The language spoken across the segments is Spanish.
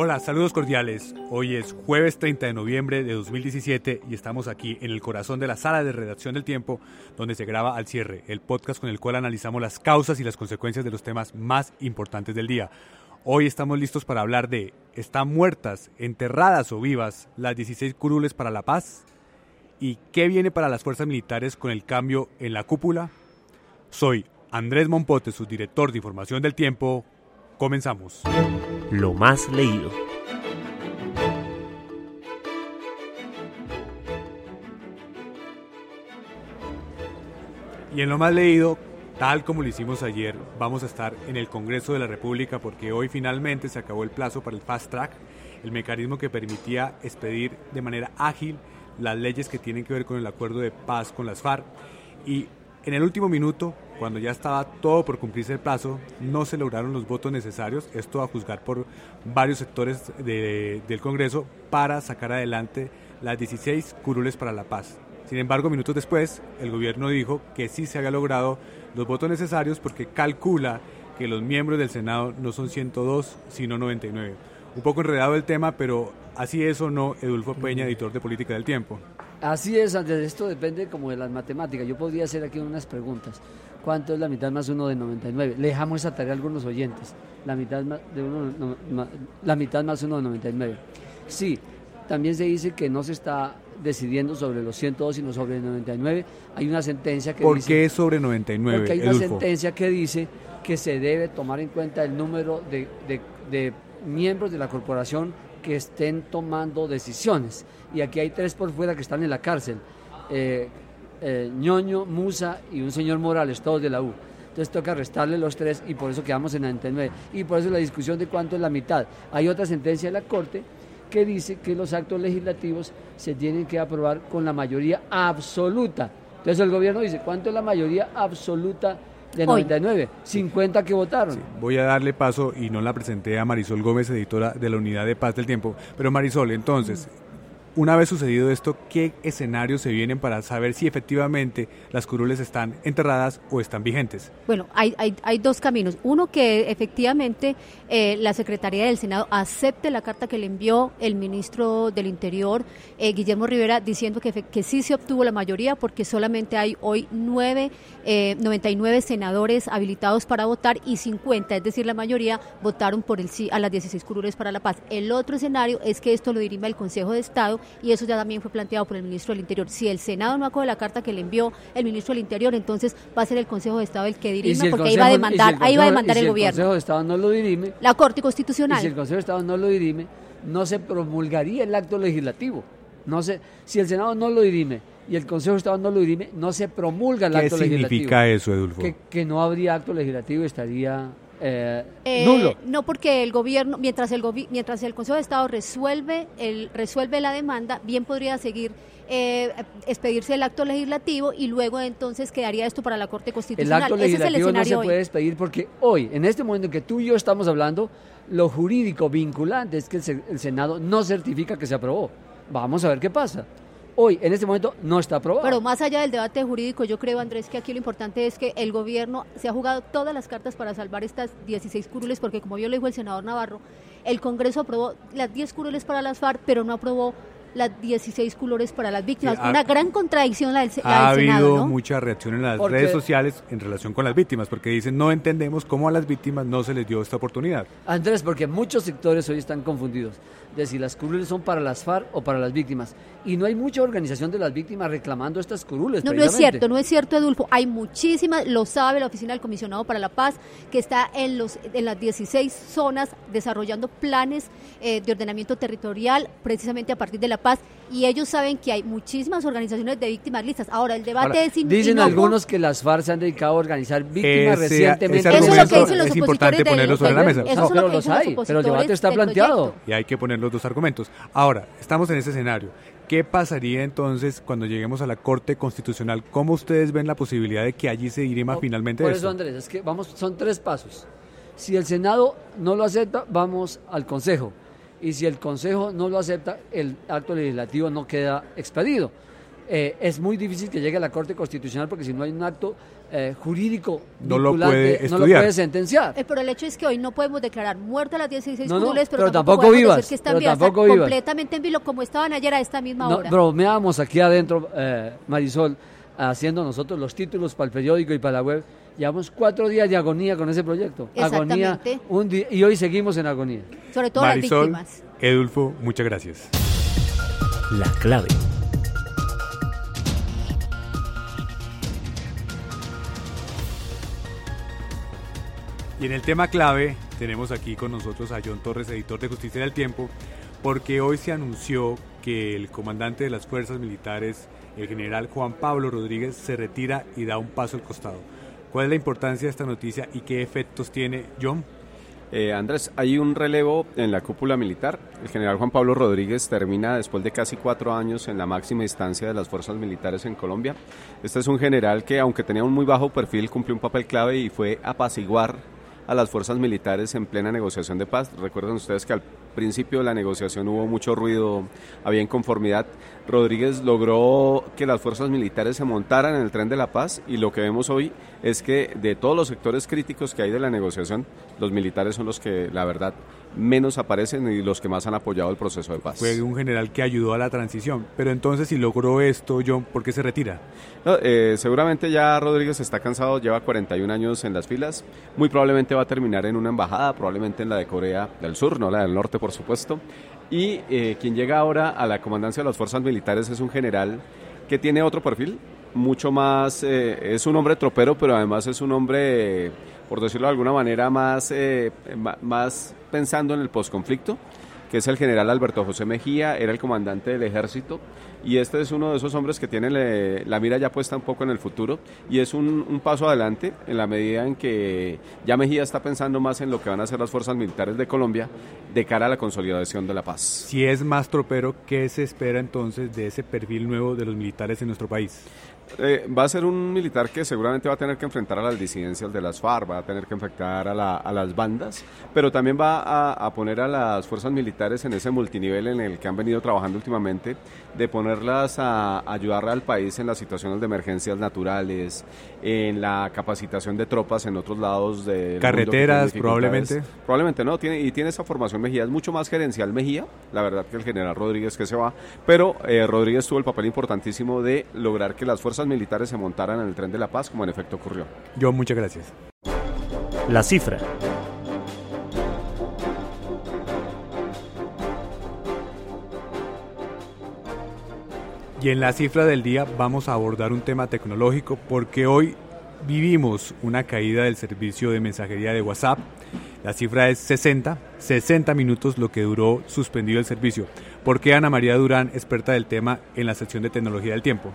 Hola, saludos cordiales. Hoy es jueves 30 de noviembre de 2017 y estamos aquí en el corazón de la sala de redacción del tiempo donde se graba Al cierre, el podcast con el cual analizamos las causas y las consecuencias de los temas más importantes del día. Hoy estamos listos para hablar de ¿están muertas, enterradas o vivas las 16 curules para la paz? ¿Y qué viene para las fuerzas militares con el cambio en la cúpula? Soy Andrés Mompote, su director de información del tiempo. Comenzamos. Lo más leído. Y en lo más leído, tal como lo hicimos ayer, vamos a estar en el Congreso de la República porque hoy finalmente se acabó el plazo para el Fast Track, el mecanismo que permitía expedir de manera ágil las leyes que tienen que ver con el acuerdo de paz con las FARC. Y en el último minuto, cuando ya estaba todo por cumplirse el plazo, no se lograron los votos necesarios, esto a juzgar por varios sectores de- del Congreso, para sacar adelante las 16 curules para la paz. Sin embargo, minutos después, el gobierno dijo que sí se había logrado los votos necesarios porque calcula que los miembros del Senado no son 102, sino 99. Un poco enredado el tema, pero así es o no, Edulfo Peña, editor de Política del Tiempo. Así es, Andrés, esto depende como de las matemáticas. Yo podría hacer aquí unas preguntas. ¿Cuánto es la mitad más uno de 99? Le dejamos esa tarea a algunos oyentes. La mitad más, de uno, no, ma- la mitad más uno de 99. Sí, también se dice que no se está decidiendo sobre los 102, sino sobre el 99. Hay una sentencia que ¿Por dice... qué sobre 99, Porque hay una Edulfo? sentencia que dice que se debe tomar en cuenta el número de, de- de miembros de la corporación que estén tomando decisiones. Y aquí hay tres por fuera que están en la cárcel. Eh, eh, Ñoño, Musa y un señor Morales, todos de la U. Entonces toca restarle los tres y por eso quedamos en 99. Y por eso la discusión de cuánto es la mitad. Hay otra sentencia de la Corte que dice que los actos legislativos se tienen que aprobar con la mayoría absoluta. Entonces el gobierno dice, ¿cuánto es la mayoría absoluta de Hoy. 99? 50 que votaron. Voy a darle paso y no la presenté a Marisol Gómez, editora de la Unidad de Paz del Tiempo. Pero Marisol, entonces, una vez sucedido esto, ¿qué escenarios se vienen para saber si efectivamente las curules están enterradas o están vigentes? Bueno, hay, dos caminos. Uno, que efectivamente eh, la Secretaría del Senado acepte la carta que le envió el ministro del Interior, eh, Guillermo Rivera, diciendo que sí se obtuvo la mayoría porque solamente hay hoy nueve, eh, 99 senadores habilitados para votar y 50, es decir, la mayoría votaron por el sí a las 16 curules para la paz. El otro escenario es que esto lo dirima el Consejo de Estado y eso ya también fue planteado por el ministro del Interior. Si el Senado no acoge la carta que le envió el ministro del Interior, entonces va a ser el Consejo de Estado el que dirima si el porque ahí va a si demandar, el ahí va a demandar si el el gobierno. Consejo de Estado no lo dirime, La Corte y Constitucional. si el Consejo de Estado no lo dirime, no se promulgaría el acto legislativo. No se, si el Senado no lo dirime y el Consejo de Estado no lo dirime, no se promulga el ¿Qué acto legislativo. significa eso, Edulfo? Que, que no habría acto legislativo y estaría eh, Eh, nulo. No, porque el gobierno, mientras el gobi- mientras el Consejo de Estado resuelve el resuelve la demanda, bien podría seguir eh, expedirse el acto legislativo y luego entonces quedaría esto para la Corte El Constitucional. acto Ese es el legislativo no se hoy. puede despedir porque hoy, en este momento en que tú y yo estamos hablando, lo jurídico vinculante es que el, el Senado no certifica que se aprobó. Vamos a ver qué pasa. Hoy, en este momento, no está aprobado. Pero más allá del debate jurídico, yo creo, Andrés, que aquí lo importante es que el gobierno se ha jugado todas las cartas para salvar estas 16 curules, porque como yo le dijo el senador Navarro, el Congreso aprobó las 10 curules para las FARC, pero no aprobó las 16 curules para las víctimas. Sí, ha- Una gran contradicción la del, la Ha del habido ¿no? mucha reacción en las redes sociales en relación con las víctimas, porque dicen no entendemos cómo a las víctimas no se les dio esta oportunidad. Andrés, porque muchos sectores hoy están confundidos de si las curules son para las FARC o para las víctimas. Y no hay mucha organización de las víctimas reclamando estas curules. No, no es cierto, no es cierto, Edulfo. Hay muchísimas, lo sabe la Oficina del Comisionado para la Paz, que está en, los, en las 16 zonas desarrollando planes eh, de ordenamiento territorial, precisamente a partir de la paz. Paz y ellos saben que hay muchísimas organizaciones de víctimas listas. Ahora, el debate Ahora, es in- dicen inocuo. algunos que las FARC se han dedicado a organizar víctimas Ese- recientemente. ese Eso es lo que argumento dicen los es importante ponerlo sobre la mesa. eso No, es lo pero que los hay, pero el debate está planteado. y hay que poner los dos argumentos. Ahora, estamos en ese escenario. ¿Qué pasaría entonces cuando lleguemos a la Corte Constitucional? ¿Cómo ustedes ven la posibilidad de que allí se dirima No, finalmente Por esto? eso, Andrés, es que vamos, son tres pasos. Si el Senado no lo acepta, vamos al Consejo. Y si el Consejo no lo acepta, el acto legislativo no queda expedido. Eh, es muy difícil que llegue a la Corte Constitucional porque si no hay un acto eh, jurídico No lo vinculante, puede no lo puede sentenciar. Eh, pero el hecho es que hoy no podemos declarar muerta las 16 No, pero, pero tampoco, vivas, decir que están pero vivas, tampoco están vivas. completamente en vilo como estaban ayer a esta misma No, hora. bromeábamos aquí adentro, eh, Marisol, haciendo nosotros los títulos para el periódico y para la web. Llevamos cuatro días de agonía con ese proyecto. Agonía. Un día, y hoy seguimos en agonía. Sobre todo Marisol, las víctimas. Edulfo, muchas gracias. La clave. Y en el tema clave tenemos aquí con nosotros a John Torres, editor de Justicia del Tiempo, porque hoy se anunció que el comandante de las fuerzas militares, el general Juan Pablo Rodríguez, se retira y da un paso al costado. ¿Cuál es la importancia de esta noticia y qué efectos tiene John? Eh, Andrés, hay un relevo en la cúpula militar. El general Juan Pablo Rodríguez termina después de casi cuatro años en la máxima instancia de las fuerzas militares en Colombia. Este es un general que, aunque tenía un muy bajo perfil, cumplió un papel clave y fue apaciguar a las fuerzas militares en plena negociación de paz. Recuerden ustedes que al principio de la negociación hubo mucho ruido, había inconformidad. Rodríguez logró que las fuerzas militares se montaran en el tren de la paz y lo que vemos hoy es que de todos los sectores críticos que hay de la negociación, los militares son los que, la verdad, menos aparecen y los que más han apoyado el proceso de paz. Fue un general que ayudó a la transición. Pero entonces, si logró esto, John, ¿por qué se retira? No, eh, seguramente ya Rodríguez está cansado, lleva 41 años en las filas, muy probablemente va a terminar en una embajada, probablemente en la de Corea del Sur, no la del Norte, por supuesto. Y eh, quien llega ahora a la comandancia de las fuerzas militares es un general que tiene otro perfil, mucho más, eh, es un hombre tropero, pero además es un hombre, por decirlo de alguna manera, más, eh, más pensando en el posconflicto que es el general Alberto José Mejía, era el comandante del ejército y este es uno de esos hombres que tiene le- la mira ya puesta un poco en el futuro y es un, un paso adelante en la medida en que ya Mejía está pensando más en lo que van a hacer las fuerzas militares de Colombia de cara a la consolidación de la paz. Si es más tropero, ¿qué se espera entonces de ese perfil nuevo de los militares en nuestro país? Eh, va a ser un militar que seguramente va a tener que enfrentar a las disidencias de las FARC, va a tener que enfrentar a, la- a las bandas, pero también va a, a poner a las fuerzas militares en ese multinivel en el que han venido trabajando últimamente, de ponerlas a ayudar al país en las situaciones de emergencias naturales, en la capacitación de tropas en otros lados de Carreteras, probablemente. Probablemente no, tiene, y tiene esa formación Mejía, es mucho más gerencial Mejía, la verdad que el general Rodríguez que se va, pero eh, Rodríguez tuvo el papel importantísimo de lograr que las fuerzas militares se montaran en el tren de la paz, como en efecto ocurrió. John, muchas gracias. La cifra. Y en la cifra del día vamos a abordar un tema tecnológico porque hoy vivimos una caída del servicio de mensajería de WhatsApp. La cifra es 60, 60 minutos lo que duró suspendido el servicio. ¿Por qué Ana María Durán, experta del tema en la sección de tecnología del tiempo?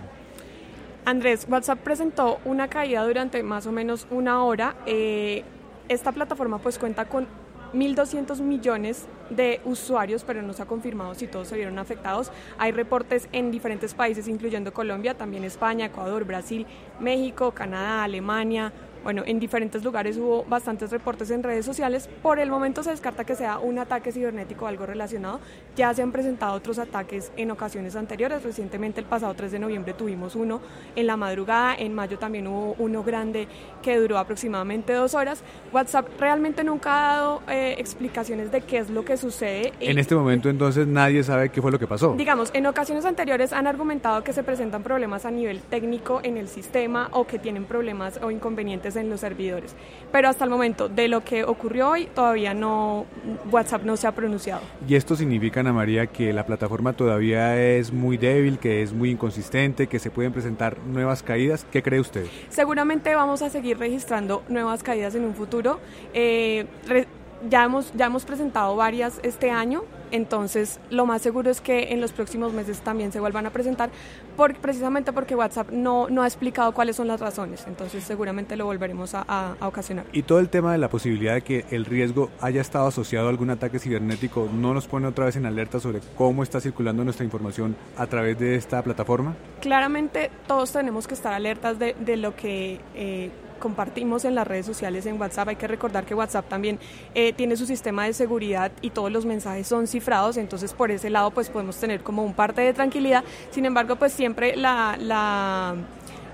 Andrés, WhatsApp presentó una caída durante más o menos una hora. Eh, esta plataforma pues cuenta con 1.200 millones de usuarios, pero no se ha confirmado si todos se vieron afectados. Hay reportes en diferentes países, incluyendo Colombia, también España, Ecuador, Brasil, México, Canadá, Alemania. Bueno, en diferentes lugares hubo bastantes reportes en redes sociales. Por el momento se descarta que sea un ataque cibernético o algo relacionado. Ya se han presentado otros ataques en ocasiones anteriores. Recientemente, el pasado 3 de noviembre, tuvimos uno en la madrugada. En mayo también hubo uno grande que duró aproximadamente dos horas. WhatsApp realmente nunca ha dado eh, explicaciones de qué es lo que sucede. En este momento entonces nadie sabe qué fue lo que pasó. Digamos, en ocasiones anteriores han argumentado que se presentan problemas a nivel técnico en el sistema o que tienen problemas o inconvenientes en los servidores. Pero hasta el momento de lo que ocurrió hoy, todavía no, WhatsApp no se ha pronunciado. Y esto significa, Ana María, que la plataforma todavía es muy débil, que es muy inconsistente, que se pueden presentar nuevas caídas. ¿Qué cree usted? Seguramente vamos a seguir registrando nuevas caídas en un futuro. Eh, re- ya hemos, ya hemos presentado varias este año, entonces lo más seguro es que en los próximos meses también se vuelvan a presentar, por, precisamente porque WhatsApp no, no ha explicado cuáles son las razones, entonces seguramente lo volveremos a, a ocasionar. Y todo el tema de la posibilidad de que el riesgo haya estado asociado a algún ataque cibernético, ¿no nos pone otra vez en alerta sobre cómo está circulando nuestra información a través de esta plataforma? Claramente todos tenemos que estar alertas de, de lo que... Eh, compartimos en las redes sociales en WhatsApp. Hay que recordar que WhatsApp también eh, tiene su sistema de seguridad y todos los mensajes son cifrados, entonces por ese lado pues podemos tener como un parte de tranquilidad. Sin embargo, pues siempre la, la,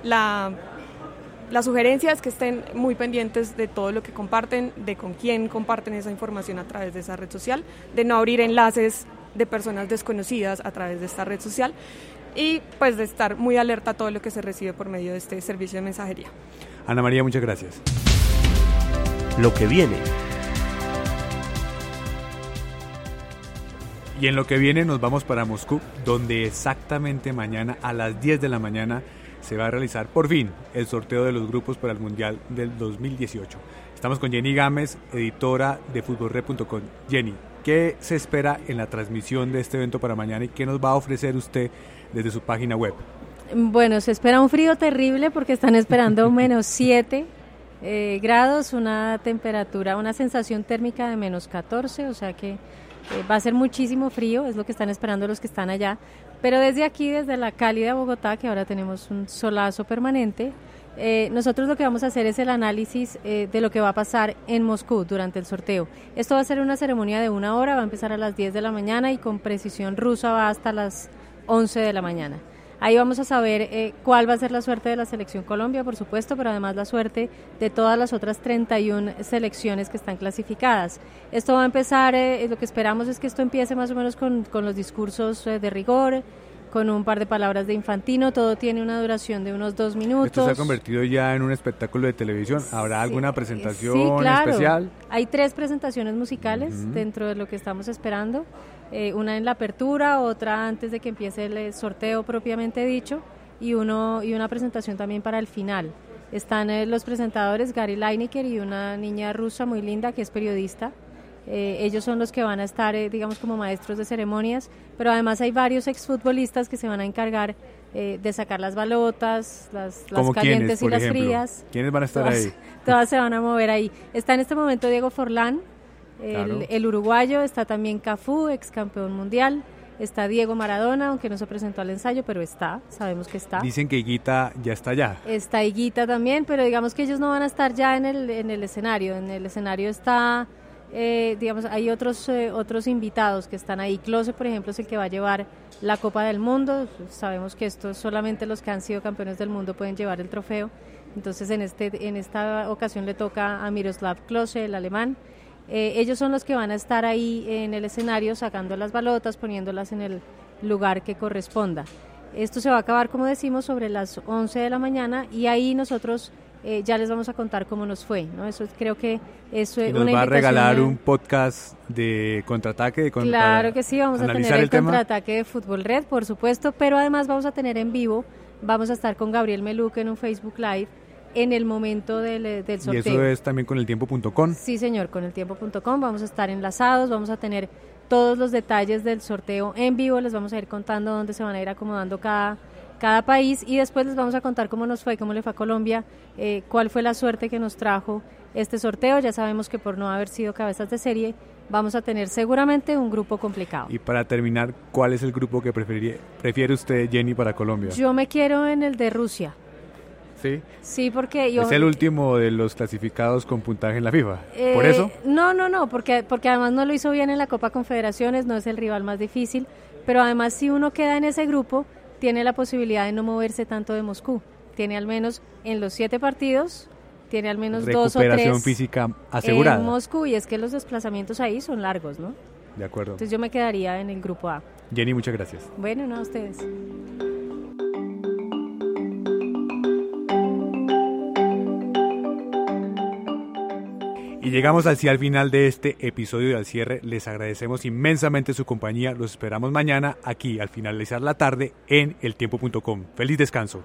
la la sugerencia es que estén muy pendientes de todo lo que comparten, de con quién comparten esa información a través de esa red social, de no abrir enlaces de personas desconocidas a través de esta red social y pues de estar muy alerta a todo lo que se recibe por medio de este servicio de mensajería. Ana María, muchas gracias. Lo que viene. Y en lo que viene nos vamos para Moscú, donde exactamente mañana a las 10 de la mañana se va a realizar por fin el sorteo de los grupos para el Mundial del 2018. Estamos con Jenny Gámez, editora de futbolred.com. Jenny, ¿qué se espera en la transmisión de este evento para mañana y qué nos va a ofrecer usted desde su página web? Bueno, se espera un frío terrible porque están esperando menos 7 eh, grados, una temperatura, una sensación térmica de menos 14, o sea que eh, va a ser muchísimo frío, es lo que están esperando los que están allá. Pero desde aquí, desde la cálida Bogotá, que ahora tenemos un solazo permanente, eh, nosotros lo que vamos a hacer es el análisis de lo que va a pasar en Moscú durante el sorteo. Esto va a ser una ceremonia de una hora, va a empezar a las 10 de la mañana y con precisión rusa va hasta las 11 de la mañana. Ahí vamos a saber eh, cuál va a ser la suerte de la selección Colombia, por supuesto, pero además la suerte de todas las otras 31 selecciones que están clasificadas. Esto va a empezar, eh, lo que esperamos es que esto empiece más o menos con, con los discursos eh, de rigor, con un par de palabras de infantino, todo tiene una duración de unos dos minutos. Esto se ha convertido ya en un espectáculo de televisión. ¿Habrá alguna presentación sí, claro. especial? Hay tres presentaciones musicales dentro de lo que estamos esperando. Eh, una en la apertura, otra antes de que empiece el eh, sorteo propiamente dicho y, uno, y una presentación también para el final. Están eh, los presentadores Gary Lineker y una niña rusa muy linda que es periodista. Ellos son los que van a estar, digamos, como maestros de ceremonias, pero además hay varios exfutbolistas que se van a encargar de sacar las balotas, las, las calientes y las frías. ¿Quiénes van a estar ahí? Todas se van a mover ahí. Está en este momento Diego Forlán, el, uruguayo, está también Cafú, ex campeón mundial. Está Diego Maradona, aunque no se presentó al ensayo, pero está, sabemos que está. Dicen que Higuita ya está allá. Está Higuita también, pero digamos que ellos no van a estar ya en el, en el escenario. En el escenario está, eh, digamos, hay otros, eh, otros invitados que están ahí. Close, por ejemplo, es el que va a llevar la Copa del Mundo. Sabemos que esto solamente los que han sido campeones del mundo pueden llevar el trofeo. Entonces, en, este, en esta ocasión le toca a Miroslav Klose, el alemán. Eh, ellos son los que van a estar ahí en el escenario sacando las balotas, poniéndolas en el lugar que corresponda. Esto se va a acabar, como decimos, sobre las 11 de la mañana y ahí nosotros eh, ya les vamos a contar cómo nos fue. ¿no? Eso creo que eso es nos va a regalar un podcast de contraataque. De claro que sí, vamos a tener el, contraataque de Fútbol Red, por supuesto, pero además vamos a tener en vivo, vamos a estar con Gabriel Meluque en un Facebook Live en el momento del, eh, del sorteo. ¿Y eso es también con el tiempo.com? Sí, señor, con el tiempo.com vamos a estar enlazados, vamos a tener todos los detalles del sorteo en vivo, les vamos a ir contando dónde se van a ir acomodando cada, cada país y después les vamos a contar cómo nos fue, cómo le fue a Colombia, eh, cuál fue la suerte que nos trajo este sorteo. Ya sabemos que por no haber sido cabezas de serie, vamos a tener seguramente un grupo complicado. Y para terminar, ¿cuál es el grupo que prefiere usted, Jenny, para Colombia? Yo me quiero en el de Rusia. Sí. Sí, porque yo... Es el último de los clasificados con puntaje en la FIFA. ¿Por eh, eso? No, no, no, porque, porque además no lo hizo bien en la Copa Confederaciones, no es el rival más difícil, pero además si uno queda en ese grupo, tiene la posibilidad de no moverse tanto de Moscú. Tiene al menos en los siete partidos, tiene al menos dos o tres física asegurada. en Moscú, y es que los desplazamientos ahí son largos, ¿no? De acuerdo. Entonces yo me quedaría en el grupo A. Jenny, muchas gracias. Bueno, no, a ustedes. Llegamos así al final de este episodio de Al Cierre. Les agradecemos inmensamente su compañía. Los esperamos mañana aquí al finalizar la tarde en eltiempo.com. Feliz descanso.